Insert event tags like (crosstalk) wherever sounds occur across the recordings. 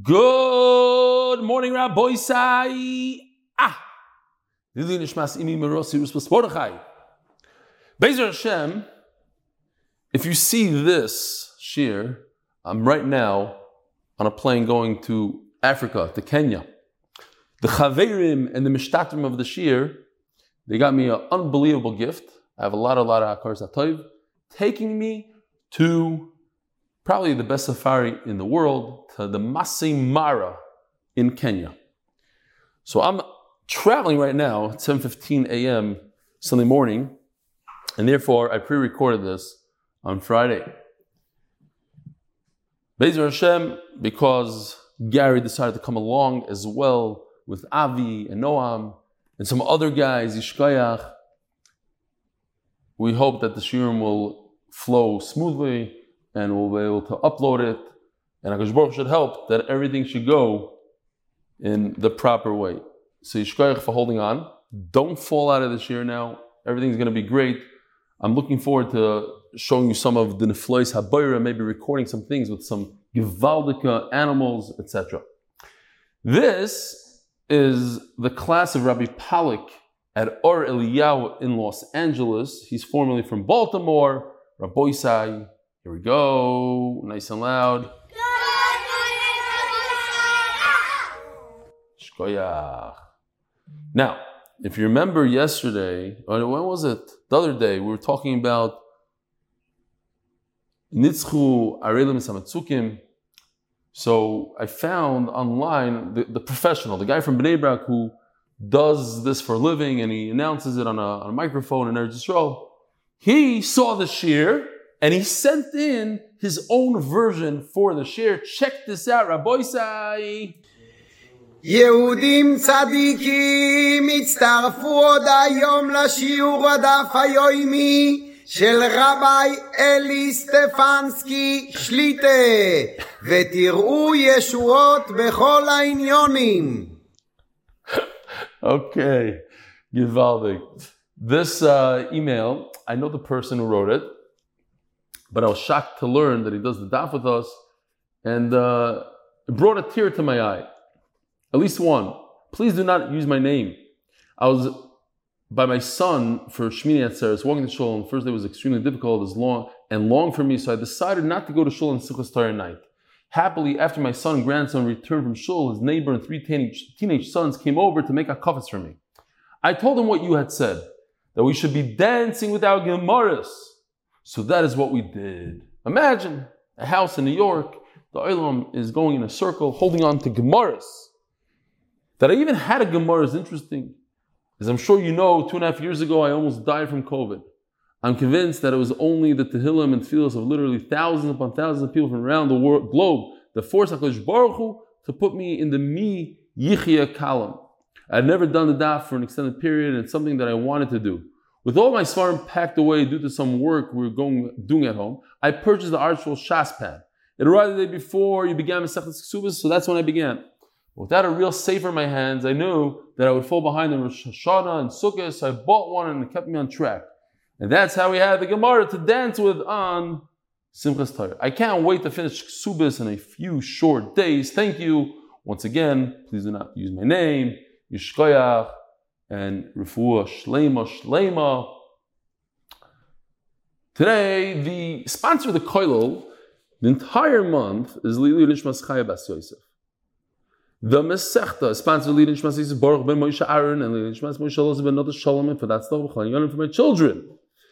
Good morning, Rabbi Sai. Ah, Lili Nishmas Imi Merosi Mordechai. Bezer Hashem, if you see this shear, I'm right now on a plane going to Africa, to Kenya. The Chaverim and the Mishtatim of the shear, they got me an unbelievable gift. I have a lot, a lot of Akar Zatoiv, taking me to probably the best safari in the world, to the Masai Mara in Kenya. So I'm traveling right now at 7.15 a.m. Sunday morning, and therefore I pre-recorded this on Friday. Bezer Hashem, because Gary decided to come along as well with Avi and Noam and some other guys, Yishkayach. We hope that the shiurim will flow smoothly and we'll be able to upload it. And Akash Baruch should help that everything should go in the proper way. So Yishkayach for holding on. Don't fall out of this year now. Everything's going to be great. I'm looking forward to showing you some of the Neflois Habayra, maybe recording some things with some Givaldika animals, etc. This is the class of Rabbi Palik at Or Eliyahu in Los Angeles. He's formerly from Baltimore. Rabbi Isai. Here we go. Nice and loud. Shkoyach. Now, if you remember yesterday, or when was it? The other day, we were talking about Nitzchu Arelim Samatsukim. So I found online the, the, professional, the guy from Bnei Brak who does this for a living and he announces it on a, on a microphone in Eretz Yisrael. He saw the shear and he sent in his own version for the shear. Check this out, Rabbi Sai. יהודים צדיקים הצטרפו עוד היום לשיעור הדף היומי של רבי אלי סטפנסקי שליטה ותראו ישועות בכל העניונים. Okay, Givaldi. This uh, email, I know the person who wrote it, but I was shocked to learn that he does the daf with us, and uh, it brought a tear to my eye. At least one. Please do not use my name. I was by my son for Shmini Atzeres, walking to shul, and the first day was extremely difficult, as long and long for me, so I decided not to go to shul on Simchas Torah night. Happily, after my son and grandson returned from shul, his neighbor and three teenage, teenage sons came over to make a kafas for me. I told them what you had said, that we should be dancing with our Gemaras. So that is what we did. Imagine a house in New York, the Olam is going in a circle, holding on to Gemaras. That I even had a Gemara is interesting. As I'm sure you know, two and a half years ago, I almost died from COVID. I'm convinced that it was only the Tehillim and Tefillos of literally thousands upon thousands of people from around the world, globe that forced HaKadosh Baruch Hu to put me in the Mi Yichya column. I'd never done the daf for an extended period, and it's something that I wanted to do. With all my svarim packed away due to some work we were going doing at home, I purchased the Archwell Shas pad. It arrived the day before you began Masechet Ksubas, so that's when I began. Without a real safer in my hands, I knew that I would fall behind in Rosh Hashanah and Sukkot, so I bought one and it kept me on track. And that's how we had the Gemara to dance with on Simchas Torah. I can't wait to finish Ksubis in a few short days. Thank you. Once again, please do not use my name, Yishkoyach, and Refuah Shlema Shlema. Today, the sponsor of the Koilel, the entire month, is Lili Nishmas Chaya Bas Yosef. The Mesechta, sponsored leading Shmas is Baruch ben Moshe Aaron and leading Shmas Moshe Elazar ben Notas Shalom, and for that stuff, for my children.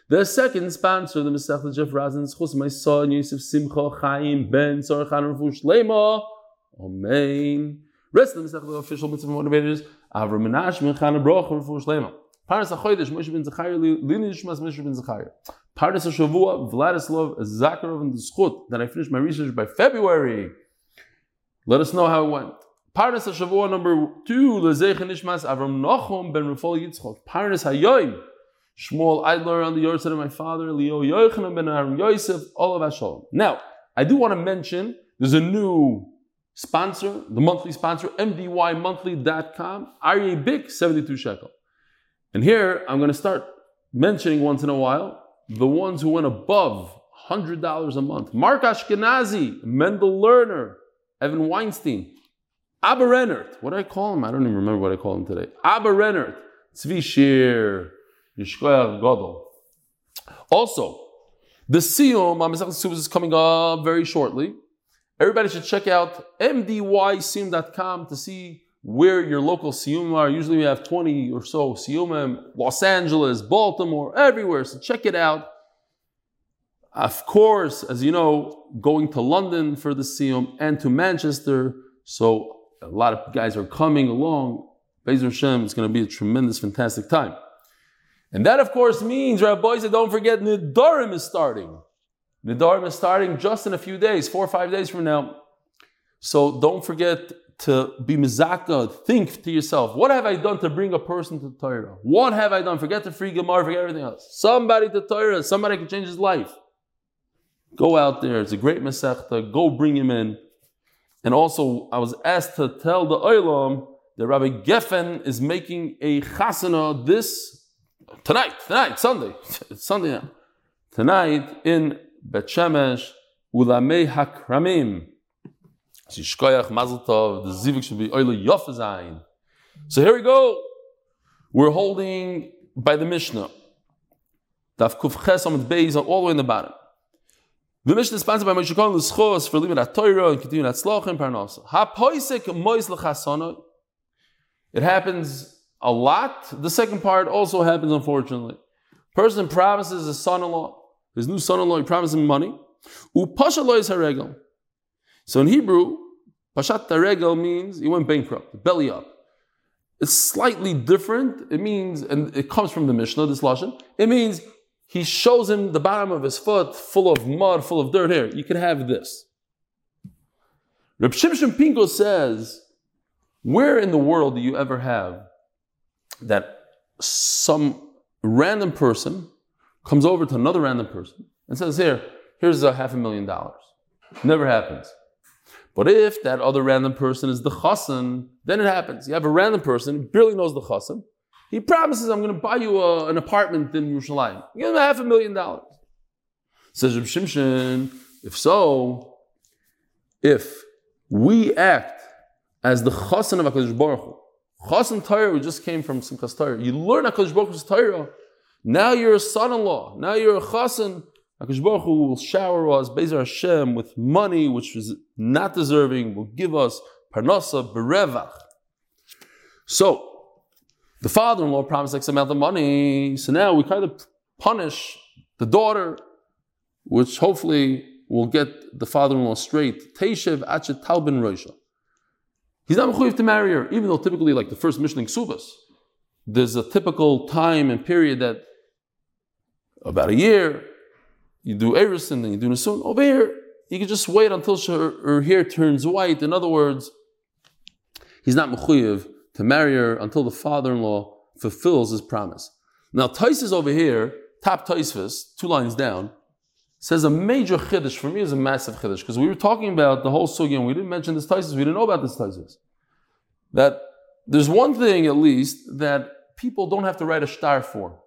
The second sponsor, of the Mesechta Jeff Razin, Chus, my son, Yosef Simcha Chaim ben Tzor Chan Refu Shlema. Amen. Rest of the Mesechta official mitzvah motivators, Avram Menash Chana Baruch Refu Shlema. Paras HaChodesh, Moshe ben Zachariah, leading Shmas Moshe ben Zachariah. Paras HaShavua, Vladislav Zakharov, and the Schut, that I finished my research by February. Let us know how it went. Parnas HaShavua number two, Lezech Nishmas Avram Nochum ben Rafal Yitzchok. Parnas HaYoim, Shmuel Eidler on the Yortzeit of my father, Leo Yochanan ben Aram Yosef, of Hashalom. Now, I do want to mention, there's a new sponsor, the monthly sponsor, mdymonthly.com, Aryeh Bik, 72 shekel. And here, I'm going to start mentioning once in a while the ones who went above $100 a month. Mark Ashkenazi, Mendel Lerner, Evan Weinstein, Abba Rennert. What did I call him? I don't even remember what I called him today. Abba Rennert, Tzvi Shir, Yishkoyach Godel. Also, the Masechet Subas is coming up very shortly. Everybody should check out mdysiyum.com to see where your local Siyum are. Usually we have 20 or so Siyumim, Los Angeles, Baltimore, everywhere. So check it out. Of course, as you know, going to London for the Siyum and to Manchester. So a lot of guys are coming along. Bezer Hashem, it's going to be a tremendous, fantastic time. And that, of course, means, Rabbi said, don't forget, Nidarim is starting. Nidarim is starting just in a few days, four or five days from now. So don't forget to be mizaka, think to yourself, what have I done to bring a person to Torah? What have I done? Forget the free Gemara, forget everything else. Somebody to Torah, somebody can change his life. Go out there, it's a great Masechta, go bring him in. And also, I was asked to tell the Olam that Rabbi Geffen is making a chasana this tonight, tonight, Sunday, (laughs) Sunday now. Tonight in Bet Shemesh, Ulamei Hakramim. Shishkoyach Mazel Tov, the Zivik should be Oile Yofazain. So here we go. We're holding by the Mishnah. Daf Kuf Ches Amid Beis all the way in the bottom. The Mishnah is sponsored by Moshe Cohen L'Schos for living at Torah and Sloch and Parnasa. Ha Poisek Mois L'Chasana. It happens a lot. The second part also happens, unfortunately. Person promises a son-in-law, his new son-in-law, he promised him money. Lois haregel. So in Hebrew, pashat haregel means he went bankrupt, belly up. It's slightly different. It means, and it comes from the Mishnah, this lashon. It means he shows him the bottom of his foot full of mud, full of dirt. Here, you can have this. Reb Shimshon Pincus says, where in the world do you ever have that some random person comes over to another random person and says, Here, here's a half a million dollars. Never happens. But if that other random person is the chassan, then it happens. You have a random person, barely knows the chassan. He promises, I'm going to buy you a, an apartment in Yerushalayim. Give him a half a million dollars. Says Reb Shimshon, if so, if we act as the chassan of HaKadosh Baruch Hu, Chassan Torah, we just came from Simchas Torah. You learn HaKadosh Baruch Hu's Torah. Now you're a son-in-law. Now you're a chassan. HaKadosh Baruch Hu will shower us, Bezer Hashem, with money which is not deserving, will give us parnasa berevach. So, the father-in-law promised X amount of money. So now we kind of punish the daughter, which hopefully will get the father-in-law straight. Teishev achet talbin roisha. He's not mechuyev to marry her, even though typically, like the first mission in Ksubas, there's a typical time and period that about a year, you do Erison, then you do Nasun. Over here, you can just wait until her, her, hair turns white. In other words, he's not mechuyev to marry her until the father-in-law fulfills his promise. Now, Taisus over here, top Taisvis, two lines down, says a major chiddush. For me, is a massive chiddush because we were talking about the whole sugi and we didn't mention this Taisus. We didn't know about this Taisus. That there's one thing at least that people don't have to write a star for.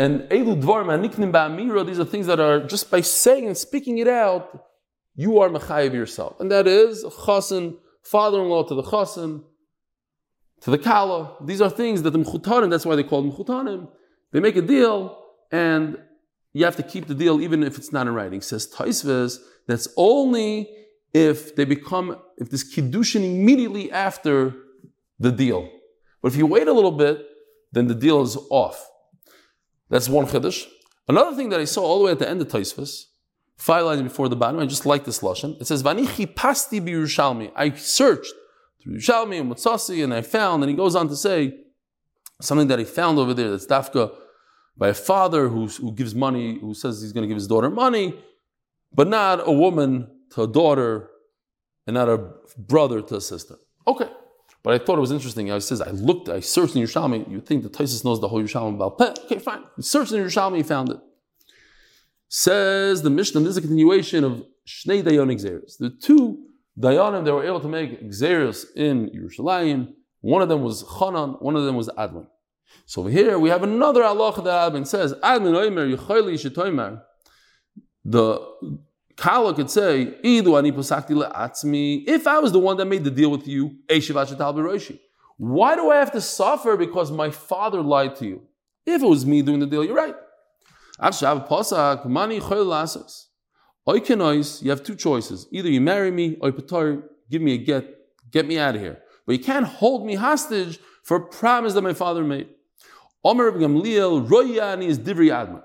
And Elu Dvar Maniknim Ba'amira, these are things that are just by saying and speaking it out, you are Mechayiv yourself. And that is Chasen, father in law to the Chasen, to the Kala. These are things that the Mchutanim, that's why they call them Mchutanim, they make a deal and you have to keep the deal even if it's not in writing. Says Taisves, that's only if they become, if this Kiddushin immediately after the deal. But if you wait a little bit, then the deal is off. That's one Chiddush. Another thing that I saw all the way at the end of Taisves, five lines before the bottom, I just like this Lashon. It says, Vanichi pasti bi I searched through Yerushalmi and Mutsasi and I found, and he goes on to say something that he found over there that's Dafka by a father who, who gives money, who says he's going to give his daughter money, but not a woman to a daughter and not a brother to a sister. Okay. But I thought it was interesting. I says, I looked, I searched in Yerushalmi. You think the Taisus knows the whole Yerushalmi about pet? Okay, fine. He searched in Yerushalmi, he found it. Says the Mishnah, this is a continuation of Shnei Dayan Xeris. The two Dayanim that were able to make Xeris in Yerushalayim, one of them was Chanan, one of them was Adman. So over here we have another Allah that Admin says, Admin Oimer Yichayli Shitoimer. The Kala could say. If I was the one that made the deal with you, why do I have to suffer because my father lied to you? If it was me doing the deal, you're right. You have two choices. Either you marry me or you give me a get, get me out of here. But you can't hold me hostage for a promise that my father made. Omer Gamliel, Royani is Divri.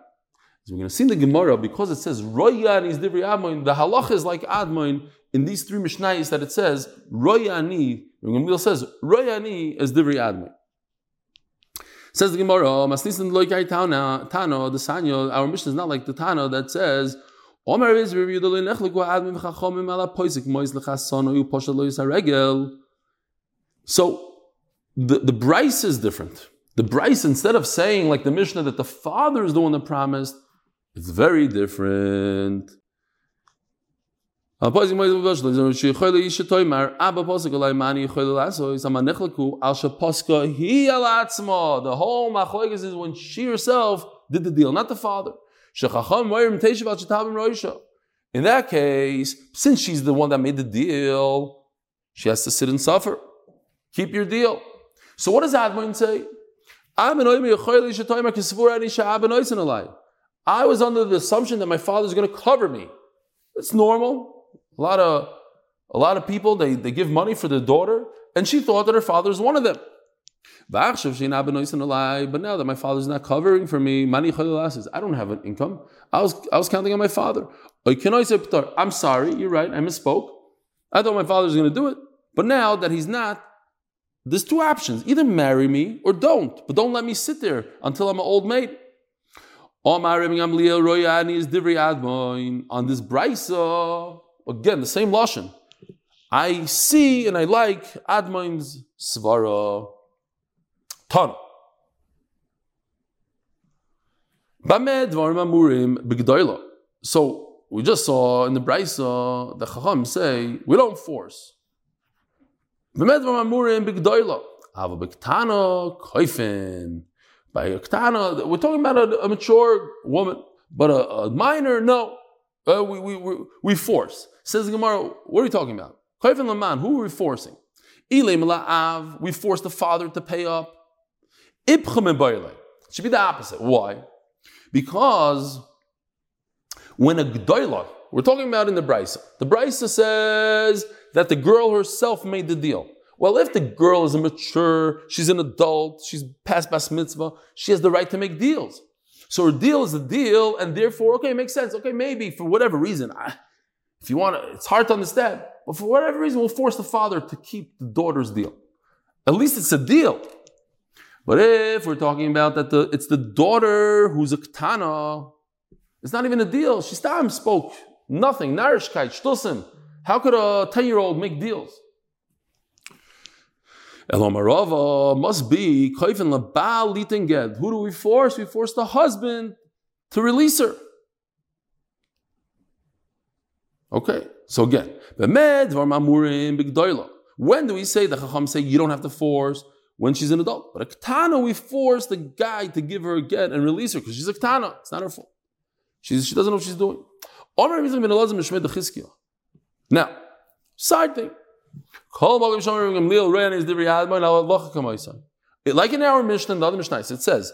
We're going to see in the Gemara, because it says Royani is Divri Admoin, the halach is like Admoin in these three Mishnayos that it says Royani, Gemara says Royani is Divri Admoin. Says the Gemara, Masnisin Loikai Tana, Tano, the Sanyo, our mission is not like the Tano that says, Omer is the ala Poisik Mois Lechasono Yu Posha Lois Haregel. So the, the Bryce is different. The Bryce, instead of saying like the Mishnah that the father is the one that promised, it's very different. The whole machlokes is when she herself did the deal, not the father. In that case, since she's the one that made the deal, she has to sit and suffer. Keep your deal. So what does Admon say? I was under the assumption that my father is going to cover me. It's normal. A lot of a lot of people they, they give money for their daughter, and she thought that her father is one of them. But now that my father's not covering for me, I don't have an income. I was I was counting on my father. I'm sorry, you're right, I misspoke. I thought my father was going to do it. But now that he's not, there's two options. Either marry me or don't, but don't let me sit there until I'm an old maid. On this brisa, again, the same lashon. I see and I like Admoin's svara. Ton. So we just saw in the brisa the Chacham say we don't force. V'medvar amurim b'gdoila. Hava b'ktana koifin. By a ktana, we're talking about a, a mature woman, but a, a minor, no. Uh, we, we, we, we force. Says Gemara, what are we talking about? Laman, who are we forcing? We force the father to pay up. Ibchem should be the opposite. Why? Because when a gdoila, we're talking about in the brisa, the brisa says that the girl herself made the deal. Well, if the girl is mature, she's an adult, she's past bas mitzvah, she has the right to make deals. So her deal is a deal, and therefore, okay, it makes sense. Okay, maybe for whatever reason, I, if you want to, it's hard to understand, but for whatever reason, we'll force the father to keep the daughter's deal. At least it's a deal. But if we're talking about that the, it's the daughter who's a katana, it's not even a deal. She spoke nothing, narishkeit, shtusim. How could a 10 year old make deals? Elomarava must be koifin labal get. Who do we force? We force the husband to release her. Okay, so again, when do we say the Chacham say you don't have to force when she's an adult? But a katana, we force the guy to give her a get and release her because she's a katana. It's not her fault. She's, she doesn't know what she's doing. Now, side thing. Like in our Mishnah and the other Mishnah, it says,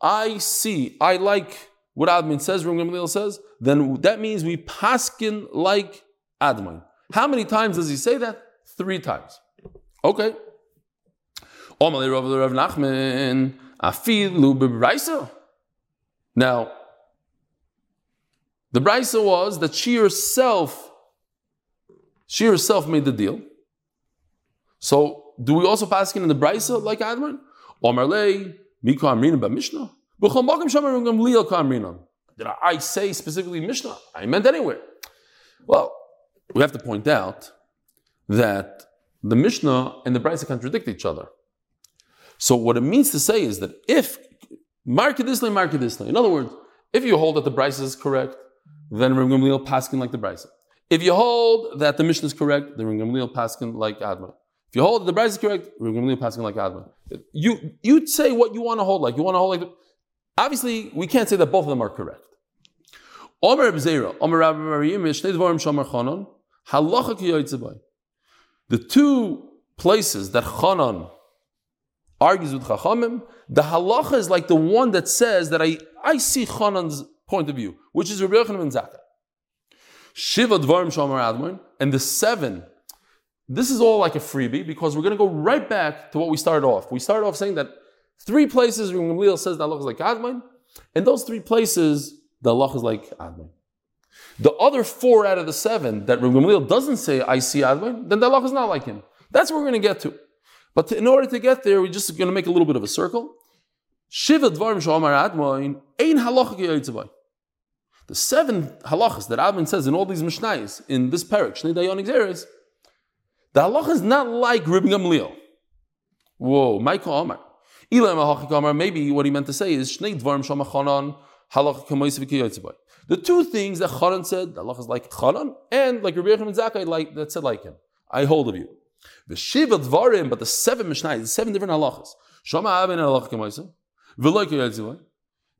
I see, I like what Admin says, Ram Gamliel says, then that means we paskin like Admin. How many times does he say that? Three times. Okay. Now, the Brisa was that she herself she herself made the deal. So do we also pass in the Brisa like Amrina ba Mishnah? Did I say specifically Mishnah? I meant anywhere. Well, we have to point out that the Mishnah and the Brisa contradict each other. So what it means to say is that if Markedisle, Markedisle, in other words, if you hold that the Brisa is correct, then Rim Gamliel paskin like the Brisa. If you hold that the Mishnah is correct, then Rim Gamliel paskin like Adma. If you hold the Brisa is correct, Rim Gamliel paskin like Adma. You you say what you want to hold like. You want to hold like. Obviously, we can't say that both of them are correct. Chanon, The two places that Chanan argues with Chachamim, the halacha is like the one that says that I, I see Chanan's point of view, which is Rabbi Yochanan ben Zakkai. Shiva Dvarim Shomer Admon, and the seven. This is all like a freebie because we're going to go right back to what we started off. We started off saying that three places Gamliel says the halacha is like Admon, and those three places the halacha is like Admon. The other four out of the seven that Gamliel doesn't say I see Admon, then the halacha is not like him. That's what we're going to get to. But to, in order to get there, we're just going to make a little bit of a circle. Shiva dvarim shomar ein halacha The seven halachas that Admon says in all these mishnayos in this parak Shnei Xeris, the halacha is not like Ribbi Gamliel. Whoa, Michael Omar. Maybe what he meant to say is Shnei dvarim shomar halacha The two things that Chanan said, the halacha is like Chanan, and like Rabbi Yechon Zakai, like that said like him. I hold of you. The Shiva Dvarim, but the seven Mishnah, the seven different halachas. Shama Abin halacha kemaisa. V'loik yotzivay.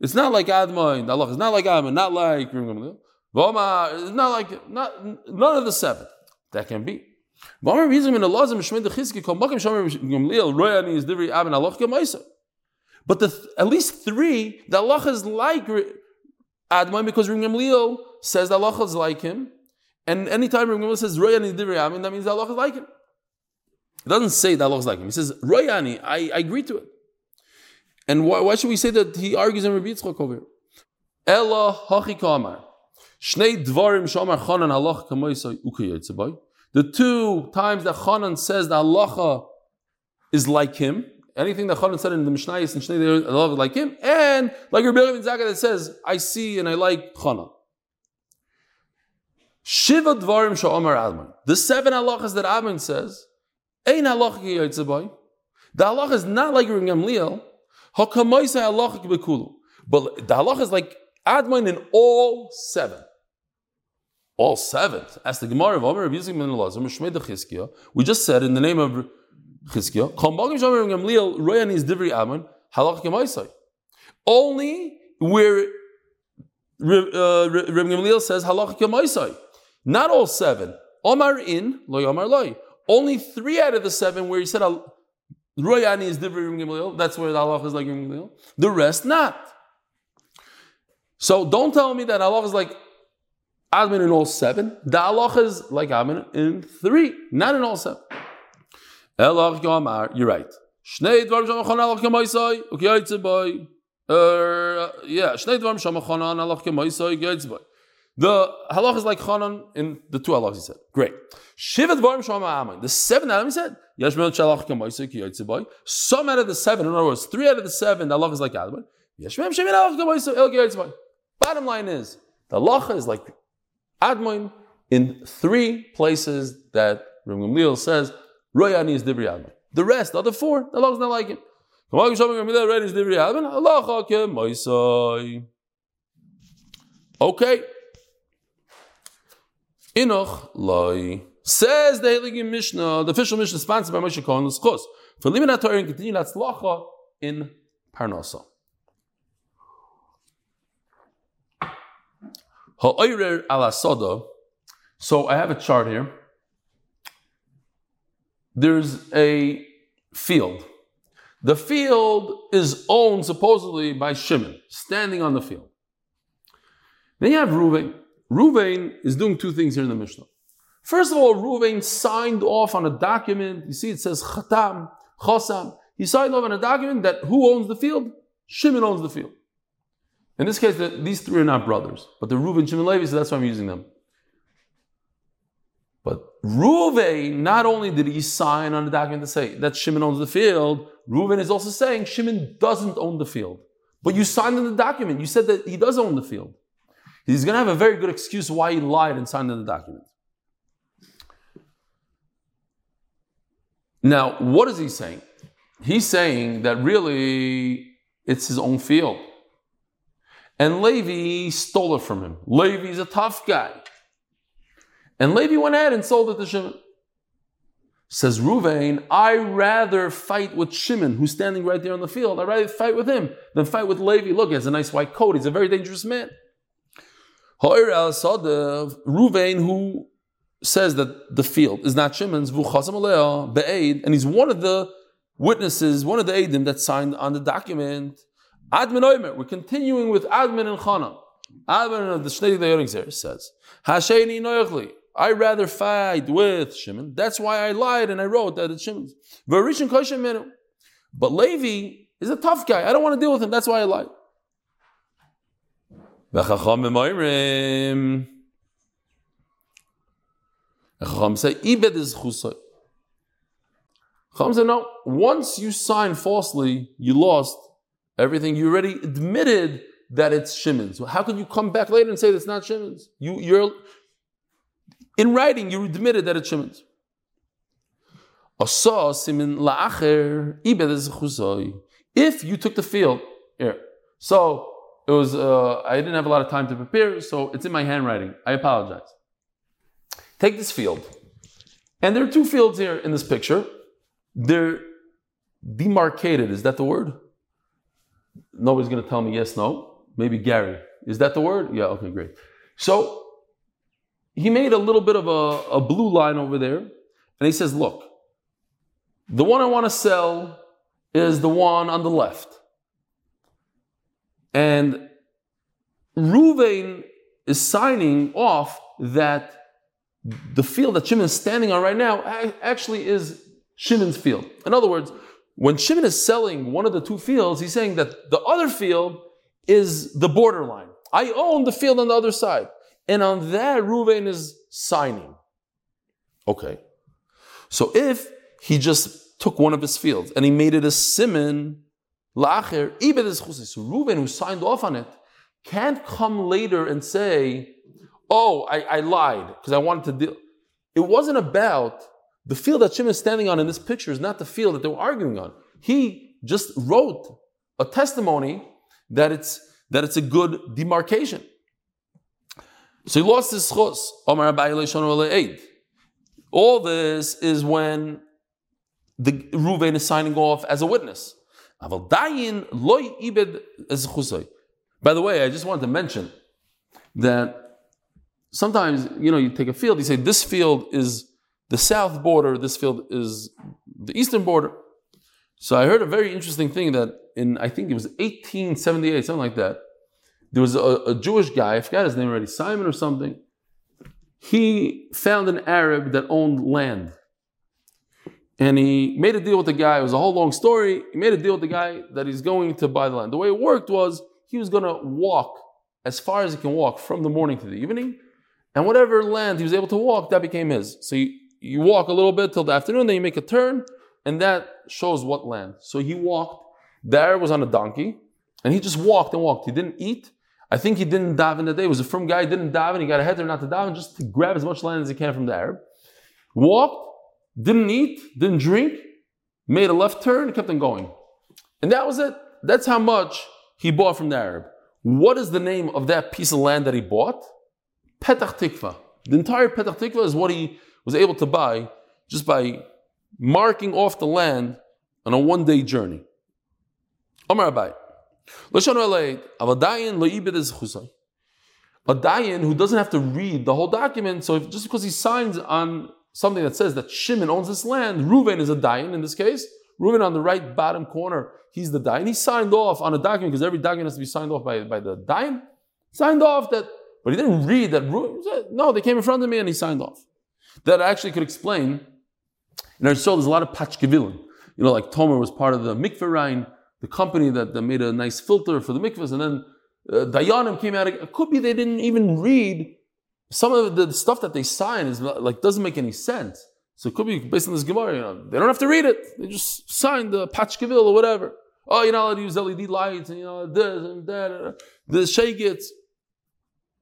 It's not like Admoin, the halacha is not like Admoin, not like Rim Gamliel. V'oma, it's not like, not, none of the seven. That can be. But the, at least three, the halacha is like Admoin because Rim Gamliel says the halacha is like him. And anytime Rim Gamliel says Royani is Divri Abin, that means the halacha is like him. It doesn't say that Allah is like him. He says, Royani, I, I agree to it. And why, why should we say that he argues in Rabbi Yitzchak over here? Ella hachi kamar. Shnei dvarim shamar chanan halach kamoisai ukayotzabay. The two times that Chanan says that halacha is like him, anything that Chanan said in the Mishnayos and Shnei halacha is like him, and like Rabbi Ben Zakkai that says, I see and I like Chanan. Shiva dvarim sha'omar Adman. The seven halachas that Adman says, Ein halach The halach is not like Ring Gamliel. Hakamoisa halach bekulu. But the halach is like Admon in all seven. All seven. As the Gemara of Omer Yisrael ben Elazar, Mishmei de we just said in the name of Chizkiah, Chambagim Shomer Ring Gamliel, Royan is Divri Amon, halach kamaisa. Only where uh, Reb Gamliel says halach kamaisa. Not all seven. Omar in, loy Omar loy. Only three out of the seven where he said Royani is different Gamliel, that's where the Allah is like Gamliel. The rest not. So don't tell me that Allah is like Admin in all seven. The Allah is like Admin in three, not in all seven. Elach Yomar, you're right. Shnei dvarim shamachon alach kemaisai, ukyaitze boy. Er, yeah, shnei dvarim shamachon alach kemaisai, ukyaitze boy. The halach is like Chanan in the two halachas he said. Great. Shivat Barim Shama Amai. The seven Adam he said, Yashmel Shalach Kamaisa Ki Yotzeboy. Some out of the seven, in other words, three out of the seven, the halach is like Adam. Yashmel Shemin Alach Kamaisa El Ki Bottom line is, the halacha is like Admoin in three places that Ram Gamliel says, Royani is Dibri Admoin. The rest, the other four, the halacha is not like it. Okay. Inoch loy. Says the Heilige Mishnah, the official Mishnah sponsored by Moshe Cohen L'schos. For living at Torah and continuing at Tzlacha in Parnasa. Ha'oirer. So I have a chart here. There's a field. The field is owned supposedly by Shimon, standing on the field. Then you have Reuven. Ruvain is doing two things here in the Mishnah. First of all, Ruvain signed off on a document. You see, it says Chatam, Chosam. He signed off on a document that who owns the field? Shimon owns the field. In this case, the, these three are not brothers, but the Reuven, Shimon, Levi, so that's why I'm using them. But Reuven, not only did he sign on the document to say that Shimon owns the field, Reuven is also saying Shimon doesn't own the field. But you signed on the document. You said that he does own the field he's going to have a very good excuse why he lied and signed in the document. Now, what is he saying? He's saying that really it's his own field. And Levi stole it from him. Levi's a tough guy. And Levi went ahead and sold it to Shimon. Says Ruvain, I rather fight with Shimon, who's standing right there on the field. I'd rather fight with him than fight with Levi. Look, he has a nice white coat. He's a very dangerous man. Ruvain, who says that the field is not Shimon's, and he's one of the witnesses, one of the Adim that signed on the document. Admin Oimer, we're continuing with Admin and Chana. Admin of the Shnei Yoringzer says, Hasheni Noyachli, I rather fight with Shimon. That's why I lied and I wrote that it's Shimon's. But Levi is a tough guy. I don't want to deal with him. That's why I lied. Chacham say, Ibed is chusay. Chacham say, no, once you sign falsely, you lost everything. You already admitted that it's Shimon's. How could you come back later and say that's not Shimon's? You, you're in writing, you admitted that it's Shimon's. If you took the field, here, so it was, uh, I didn't have a lot of time to prepare, so it's in my handwriting. I apologize. Take this field. And there are two fields here in this picture. They're demarcated. Is that the word? Nobody's going to tell me yes, no. Maybe Gary. Is that the word? Yeah, okay, great. So he made a little bit of a, a blue line over there. And he says, look, the one I want to sell is the one on the left. And Ruvain is signing off that the field that Shimon is standing on right now actually is Shimon's field. In other words, when Shimon is selling one of the two fields, he's saying that the other field is the borderline. I own the field on the other side. And on that, Ruvain is signing. Okay. So if he just took one of his fields and he made it a simon, lacher, ibed is So Ruvain, who signed off on it, can't come later and say, oh, I, I lied because I wanted to deal. It wasn't about the field that Shimon is standing on in this picture is not the field that they were arguing on. He just wrote a testimony that it's that it's a good demarcation. So he lost his chos. All this is when the Ruvain is signing off as a witness. By the way, I just wanted to mention that sometimes, you know, you take a field, you say this field is the south border, this field is the eastern border. So I heard a very interesting thing that in, I think it was 1878, something like that, there was a, a Jewish guy, I forgot his name already, Simon or something. He found an Arab that owned land. And he made a deal with the guy. It was a whole long story. He made a deal with the guy that he's going to buy the land. The way it worked was he was going to walk as far as he can walk from the morning to the evening. And whatever land he was able to walk, that became his. So you, you walk a little bit till the afternoon, then you make a turn, and that shows what land. So he walked. There was on a donkey, and he just walked and walked. He didn't eat. I think he didn't daven that day. He was a firm guy. He didn't daven. He got a header not to daven, just to grab as much land as he can from the Arab. Walked, didn't eat, didn't drink, made a left turn, kept on going. And that was it. That's how much he bought from the Arab. What is the name of that piece of land that he bought? Petach Tikva. The entire Petach Tikva is what he was able to buy just by marking off the land on a one day journey. Omar Abai. A dayan who doesn't have to read the whole document, so if, just because he signs on something that says that Shimon owns this land, Reuven is a dayan in this case. Reuven on the right bottom corner, he's the dayan. He signed off on a document because every document has to be signed off by, by the dayan. Signed off that but he didn't read that. Reuven, No, they came in front of me and he signed off. That actually could explain. In our soul, there's a lot of pachkevilim. You know, like Tomer was part of the mikveh mikvah the company that, that made a nice filter for the mikvahs, and then uh, Dayanim came out. It could be they didn't even read some of the stuff that they sign is like doesn't make any sense. So it could be based on this Gemara. You know, they don't have to read it; they just sign the pachkevil or whatever. Oh, you're not allowed use LED lights and you know this and that. The shagets.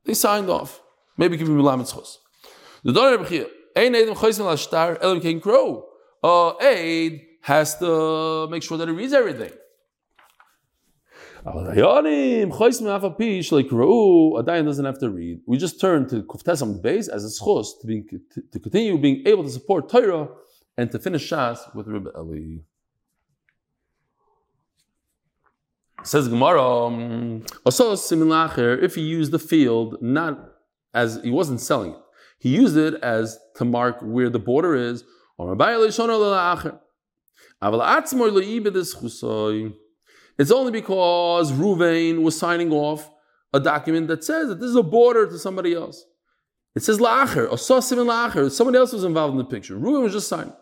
They signed off. Maybe me Milam Tzchos. The Donor Rebchia, Ein Edim Choysim Al Shtar, Elim King Crow. Uh, aid has to make sure that he reads everything. A dayan doesn't have to read. We just turn to Kuftesam base as a schos to, to continue being able to support Torah and to finish Shas with Rebbe Eli. Says Gemara, um, if he used the field not as he wasn't selling it, he used it as to mark where the border is. It's only because Ruvain was signing off a document that says that this is a border to somebody else. It says la'acher, and la'acher. Somebody else was involved in the picture. Ruvain was just signing.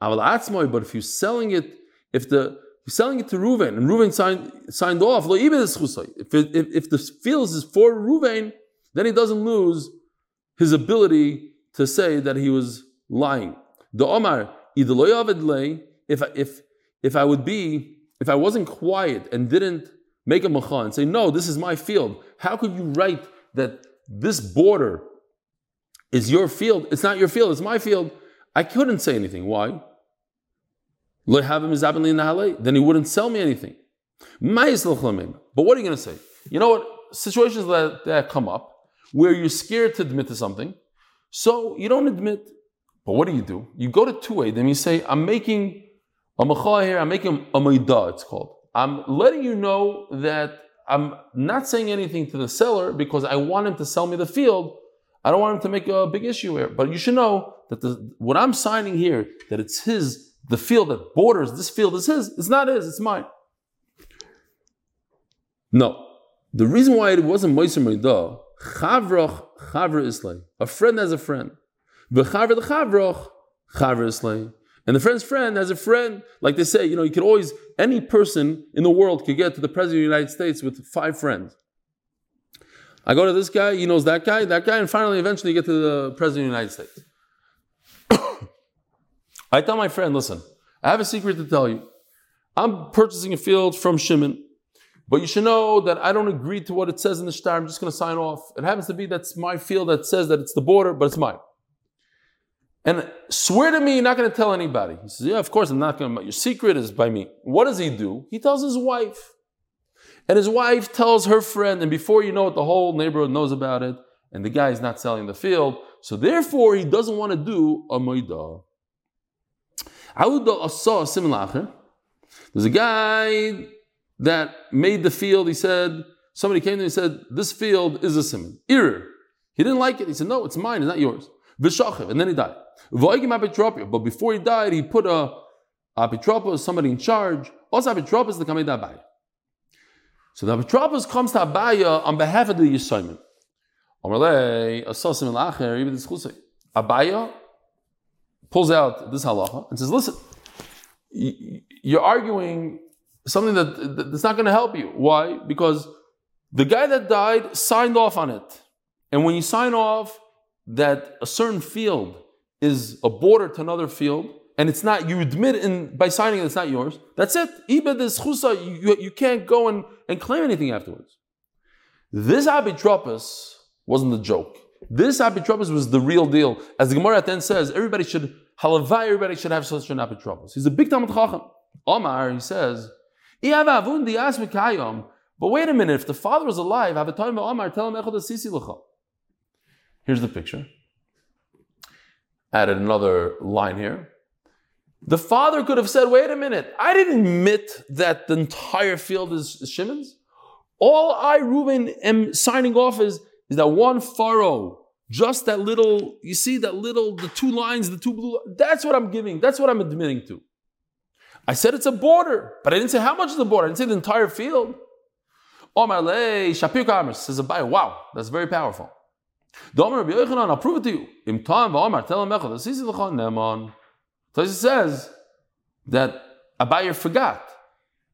But if you're selling it, if the you're selling it to Ruvain and Ruvain signed signed off, if, it, if, if the field is for Ruvain, then he doesn't lose his ability to say that he was lying. The Omar, if if if I would be, if I wasn't quiet and didn't make a macha and say, no, this is my field, how could you write that this border is your field? It's not your field, it's my field. I couldn't say anything. Why? Then he wouldn't sell me anything. But what are you going to say? You know what? Situations that, that come up where you're scared to admit to something, so you don't admit. But what do you do? You go to two A, then you say, I'm making a macha here, I'm making a maida, it's called. I'm letting you know that I'm not saying anything to the seller because I want him to sell me the field. I don't want him to make a big issue here. But you should know that the, what I'm signing here, that it's his, the field that borders this field is his, it's not his, it's mine. No. The reason why it wasn't Moiser Maida, Chavrach, Chavra Islay. A friend has a friend. V'chavra the Chavrach, Chavra Islay. And the friend's friend has a friend, like they say, you know, you could always, any person in the world could get to the President of the United States with five friends. I go to this guy, he knows that guy, that guy, and finally, eventually, you get to the President of the United States. (coughs) I tell my friend, listen, I have a secret to tell you. I'm purchasing a field from Shimon, but you should know that I don't agree to what it says in the star. I'm just going to sign off. It happens to be that's my field that says that it's the border, but it's mine. And swear to me, you're not going to tell anybody. He says, Yeah, of course, I'm not going to. Your secret is by me. What does he do? He tells his wife. And his wife tells her friend, and before you know it, the whole neighborhood knows about it, and the guy is not selling the field. So therefore, he doesn't want to do a moida. There's a guy that made the field. He said, somebody came to him and said, This field is a simon. Ir. He didn't like it. He said, No, it's mine, it's not yours. Vishachiv, and then he died. But before he died, he put a apitropos, somebody in charge. Also, apitropos the kamei Abaya. So the apitropos comes to Abaya on behalf of the Yisraelim. Abaya pulls out this halacha and says, "Listen, you're arguing something that that's not going to help you. Why? Because the guy that died signed off on it, and when you sign off, that a certain field is a border to another field, and it's not, you admit in by signing it, it's not yours. That's it. Ibed is chusa, you, you can't go and, and claim anything afterwards. This abitropos wasn't a joke. This abitropos was the real deal. As the Gemara then says, everybody should, halavai, everybody should have such an abitropos. He's a big Talmud Chacham. Omar, he says, but wait a minute, if the father was alive, have a time Omar, tell him Here's the picture. Added another line here. The father could have said, wait a minute, I didn't admit that the entire field is, Shimon's. All I, Reuben, am signing off is, is that one furrow, just that little, you see that little, the two lines, the two blue, that's what I'm giving, that's what I'm admitting to. I said it's a border, but I didn't say how much is the border, I didn't say the entire field. Omar Le, Shapir Kamers says, Abayer. wow, that's very powerful. Domer Rabbi Yochanan, I'll prove it to you. Im Tam v'Omar, tell him Echad, Asisi l'chon neman. So it says that a Abaye forgot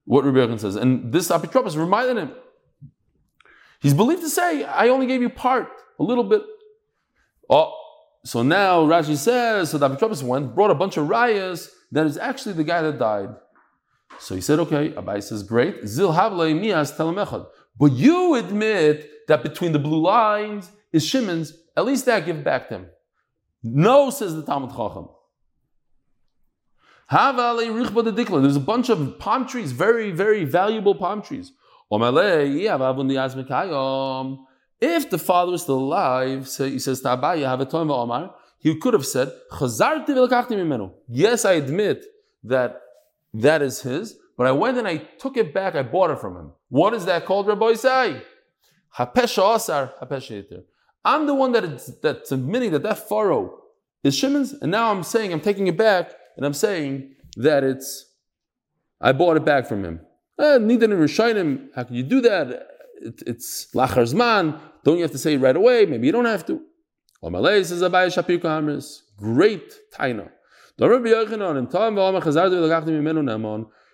what Rabbi Yochanan says, and this Apitropos reminded him. He's believed to say, I only gave you part, a little bit. Oh, so now Rashi says, so the went, brought a bunch of rayas, that is actually the guy that died. So he said, okay, Abai says, great. Zil havle mias telemechad. But you admit that between the blue lines is Shimon's, at least that give back to him. No, says the Talmud Chacham. There's a bunch of palm trees, very, very valuable palm trees. If the father is still alive, so he says, he could have said, Yes, I admit that that is his, but I went and I took it back, I bought it from him. What is that called, Rabbi Isai? Asar, I'm the one that is, that's admitting that that furrow is Shimon's, and now I'm saying, I'm taking it back, and I'm saying that it's, I bought it back from him. Eh, how can you do that? It, it's lachar zman. Don't you have to say it right away? Maybe you don't have to. Great taina.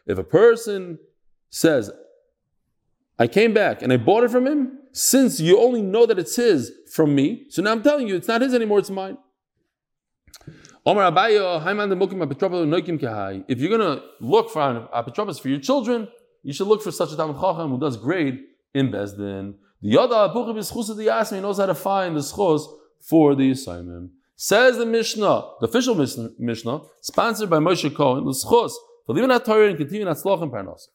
If a person says, I came back and I bought it from him, since you only know that it's his from me, so now I'm telling you it's not his anymore, it's mine. If you're going to look for an apotropos for your children, you should look for such a Talmud Chacham who does great in Bezdin. The Yada Apuchi b'schus of the Yasmin knows how to find the schos for the assignment. Says the Mishnah, the official Mishnah, sponsored by Moshe Cohen, the schos for living at Torah and continuing at Sloch and Parnas.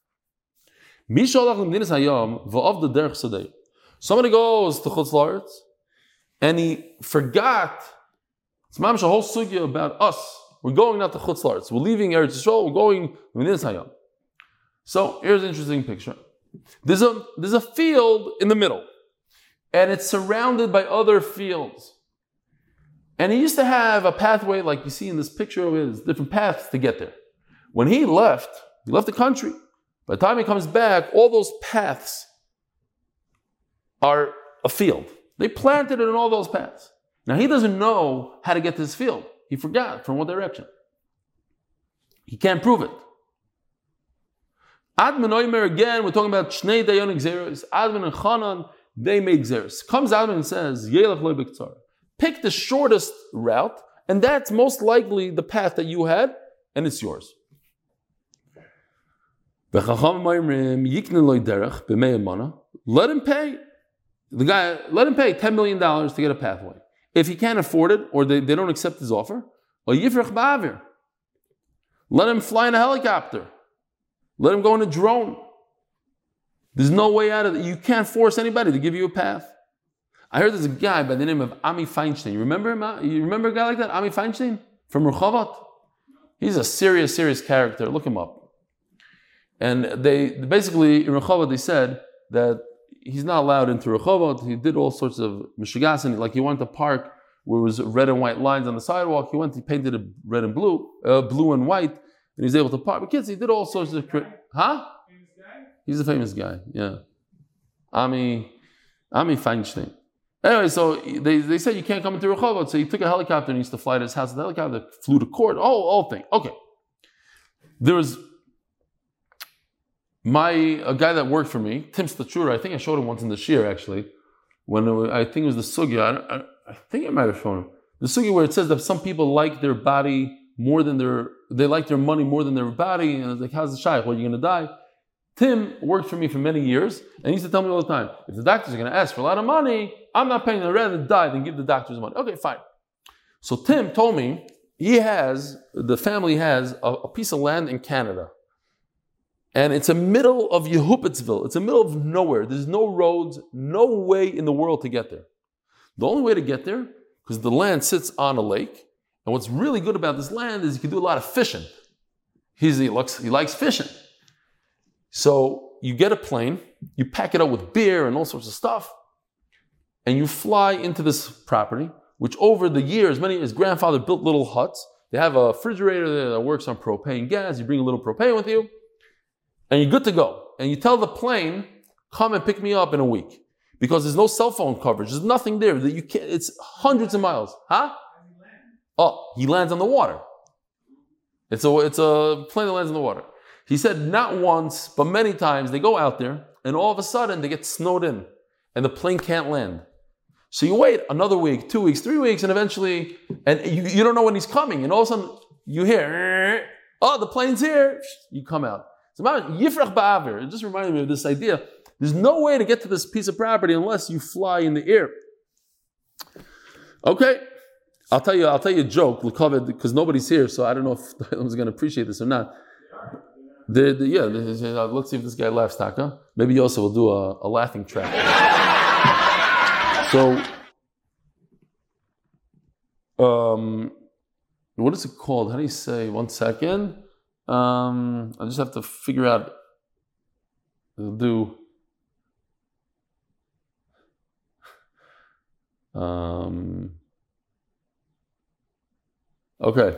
Mishalach l'mdinis hayom v'ov the derech sadei. Somebody goes to Chutz and he forgot. It's mamish a whole sugya about us. We're going not to Chutz We're leaving Eretz Yisrael. We're going l'mdinis hayom. So here's an interesting picture. There's a, there's a field in the middle, and it's surrounded by other fields. And he used to have a pathway, like you see in this picture, with different paths to get there. When he left, he left the country. By the time he comes back, all those paths are a field. They planted it in all those paths. Now he doesn't know how to get to this field. He forgot from what direction. He can't prove it. Admon Oimer again, we're talking about Shnei Dayon Xeris. Admon and Chanan, they made Xeris. Comes Admon and says, Yelach Loy Pick the shortest route, and that's most likely the path that you had, and it's yours. Let him pay. The guy, let him pay $10 million to get a pathway. If he can't afford it, or they, they don't accept his offer, let him fly in a helicopter. Let him go in a drone. There's no way out of it. You can't force anybody to give you a path. I heard there's a guy by the name of Ami Feinstein. You remember him? You remember a guy like that? Ami Feinstein? From Rehovot? He's a serious, serious character. Look him up. And they basically, in Rehovot, they said that he's not allowed into Rehovot. He did all sorts of mishigasin. Like he went to park where it was red and white lines on the sidewalk. He went, he painted it red and blue, uh, blue and white and he's able to park with kids. He did all sorts of, huh? He's a famous guy, yeah. Ami, Ami Feinstein. Anyway, so they, they said you can't come into Rehovot, so he took a helicopter and he used to fly to his house. The helicopter flew to court. Oh, all thing. Okay. There was my a guy that worked for me, Tim Stachura. I think I showed him once in the shear actually. When was, I think it was the sugya. I, I, I, think I might have shown him the sugya where it says that some people like their body more than their they like their money more than their body. And I was like, how's the shaykh? Well, you're gonna die. Tim worked for me for many years, and he used to tell me all the time, if the doctors are gonna ask for a lot of money, I'm not paying. I'd rather die than give the doctors money. Okay, fine. So Tim told me he has the family has a, a piece of land in Canada. And it's a middle of Yehupetsville. It's a middle of nowhere. There's no roads, no way in the world to get there. The only way to get there, because the land sits on a lake, and what's really good about this land is you can do a lot of fishing. He's, he, looks, he likes fishing. So you get a plane, you pack it up with beer and all sorts of stuff, and you fly into this property, which over the years, many his grandfather built little huts. They have a refrigerator there that works on propane gas. You bring a little propane with you, and you're good to go. And you tell the plane, come and pick me up in a week. Because there's no cell phone coverage. There's nothing there that you can't, it's hundreds of miles. Huh? Oh, he lands on the water. It's a, it's a plane that lands on the water. He said not once, but many times they go out there and all of a sudden they get snowed in and the plane can't land. So you wait another week, two weeks, three weeks, and eventually, and you, you don't know when he's coming, and all of a sudden you hear, oh, the plane's here. You come out. So Yifrach Ba'avir, it just reminded me of this idea. There's no way to get to this piece of property unless you fly in the air. Okay, I'll tell you, I'll tell you a joke, because nobody's here, so I don't know if is going to appreciate this or not. The, the, yeah, the, uh, let's see if this guy laughs, Taka. Maybe also will do a, a laughing track. so, um, what is it called? How do you say? One second. Um, I just have to figure out. Do. Um, okay.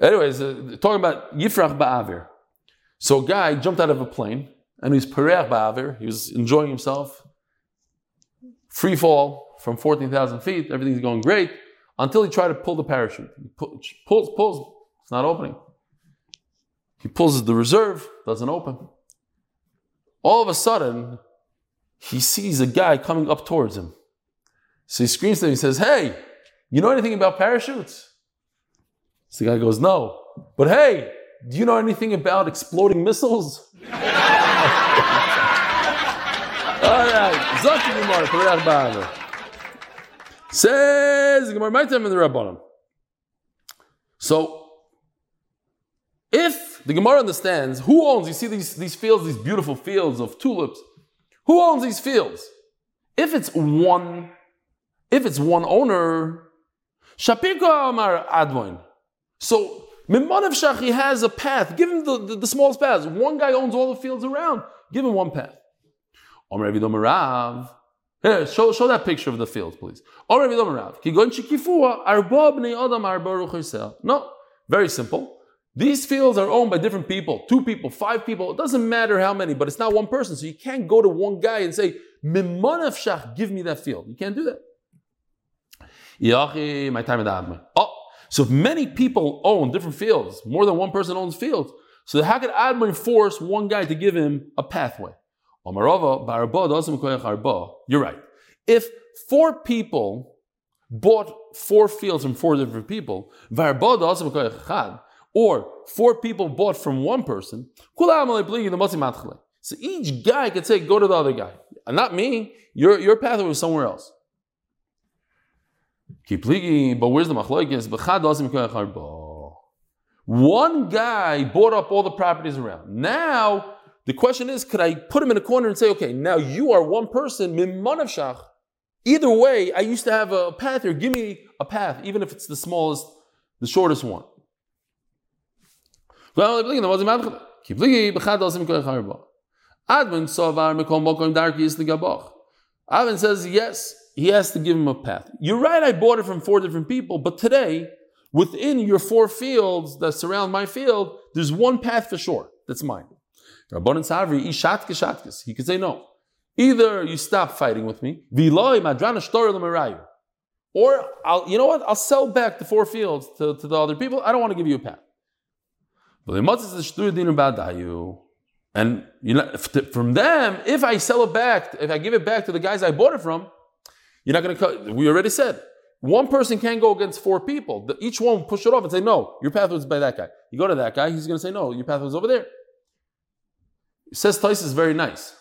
Anyways, uh, talking about Yifrach Ba'avir. So a guy jumped out of a plane and he's Perech Ba'avir. He was enjoying himself. Free fall from 14,000 feet. Everything's going great until he tried to pull the parachute. He pulls, pulls. It's not opening. He pulls the reserve, doesn't open. All of a sudden, he sees a guy coming up towards him. So he screams to him, he says, Hey, you know anything about parachutes? So the guy goes, No. But hey, do you know anything about exploding missiles? (laughs) All right, Says Gemara, in the Rabbanim. So, if the Gemara understands who owns, you see these, these fields, these beautiful fields of tulips, who owns these fields? If it's one, if it's one owner, Shapirka Amar Admon. So Mimanav Shachi has a path. Give him the, the, the, smallest path. One guy owns all the fields around. Give him one path. Omer Rav. Here, show, show that picture of the fields, please. Omer Rav. No, very simple. These fields are owned by different people, two people, five people. It doesn't matter how many, but it's not one person. So you can't go to one guy and say, Mimanav Shach, give me that field. You can't do that. My time at Oh, so if many people own different fields, more than one person owns fields, so how could Admon force one guy to give him a pathway? You're right. If four people bought four fields from four different people, or four people bought from one person, so each guy could say, go to the other guy. Not me, your, your pathway was somewhere else. Kipligi, but where's the machlokes? One guy bought up all the properties around. Now the question is, could I put him in a corner and say, okay, now you are one person, Either way, I used to have a path here. Give me a path, even if it's the smallest, the shortest one. Admon says, yes, he has to give him a path. You're right, I bought it from four different people, but today, within your four fields that surround my field, there's one path for sure. That's mine. Rabbanan Savri, He could say no. Either you stop fighting with me, or I'll, you know what? I'll sell back the four fields to, to the other people. I don't want to give you a path. And you know, from them, if I sell it back, if I give it back to the guys I bought it from, you're not going to cut. We already said one person can't go against four people. Each one push it off and say, no, your path was by that guy. You go to that guy, he's going to say, no, your path was over there. It says Tais is very nice.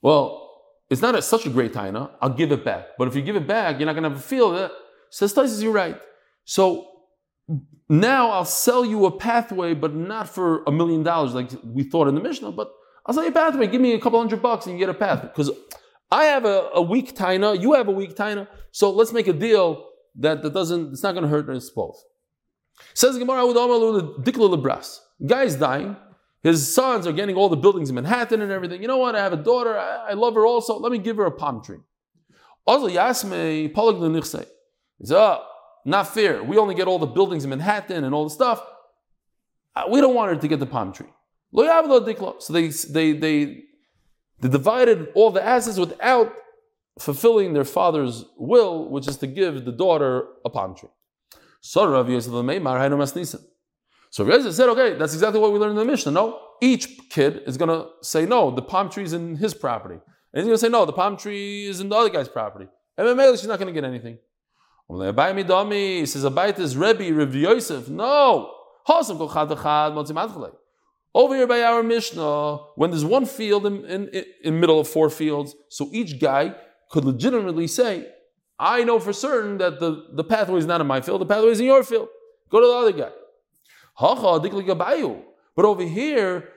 Well, it's not a, such a great taina. I'll give it back. But if you give it back, you're not going to have a feel that says Tais you're right. So now I'll sell you a pathway, but not for a million dollars like we thought in the Mishnah, but I'll sell you a pathway. Give me a couple hundred bucks and you get a path. Because I have a, a weak taina, you have a weak taina, so let's make a deal that, that doesn't, it's not going to hurt us both. Says Gemara, Dikla. Guy's dying. His sons are getting all the buildings in Manhattan and everything. You know what? I have a daughter. I, I love her also. Let me give her a palm tree. Also, Yasme, Polag He said, oh, not fair. We only get all the buildings in Manhattan and all the stuff. Uh, we don't want her to get the palm tree. So they, they, they they divided all the assets without fulfilling their father's will, which is to give the daughter a palm tree. So Rav Yosef So said, okay, that's exactly what we learned in the Mishnah. No, each kid is going to say, no, the palm tree is in his property. And he's going to say, no, the palm tree is in the other guy's property. And then she's not going to get anything. He says, Abayit is Rebbe, Rav Yosef. No. Over here by our Mishnah, when there's one field in, in, in middle of four fields, so each guy could legitimately say, I know for certain that the, the pathway is not in my field, the pathway is in your field. Go to the other guy. But over here,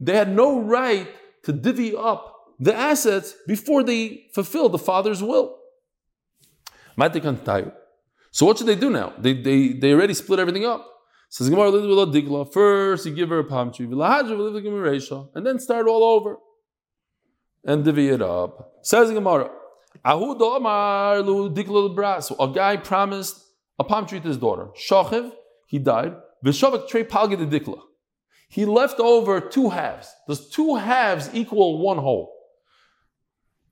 they had no right to divvy up the assets before they fulfilled the father's will. So what should they do now? They, they, they already split everything up. Says Gemara, dikla. First, you give her a palm tree, and then start all over and divvy it up. Says Gemara, so a guy promised a palm tree to his daughter. Shachiv, he died. Vishavik trey palgid dikla. He left over two halves. Does two halves equal one whole?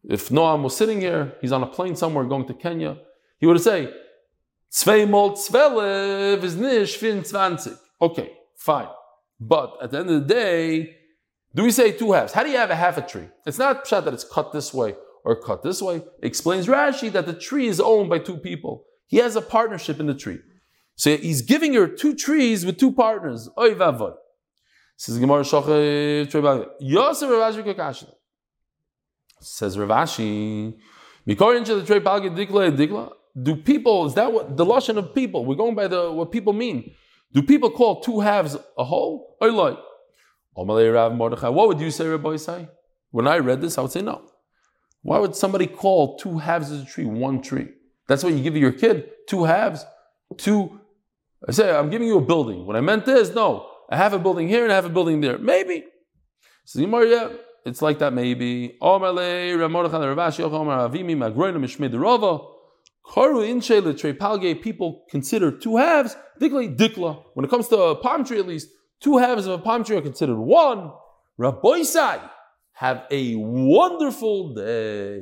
If Noam was sitting here, he's on a plane somewhere going to Kenya, he would say, Zweimal zwölf is nish fin zwanzig. Okay, fine. But at the end of the day, do we say two halves? How do you have a half a tree? It's not shot that it's cut this way or cut this way. It explains Rashi that the tree is owned by two people. He has a partnership in the tree. So he's giving her two trees with two partners. Oy vavoy. Says Gemara Shochev Yosef Rav Ashi Kakashna. Says Rav Ashi, Mikorin the palgid dikla dikla. Do people, is that what the lashon of people? We're going by the what people mean. Do people call two halves a whole? Or like, what would you say, Raboisai? When I read this, I would say no. Why would somebody call two halves of a tree one tree? That's what you give your kid, two halves, two. I say, I'm giving you a building. When I meant this, no. I have a building here and I have a building there. Maybe. So yeah, it's like that maybe. People consider two halves, dikla. dikla. When it comes to a palm tree, at least, two halves of a palm tree are considered one. Raboisai, have a wonderful day.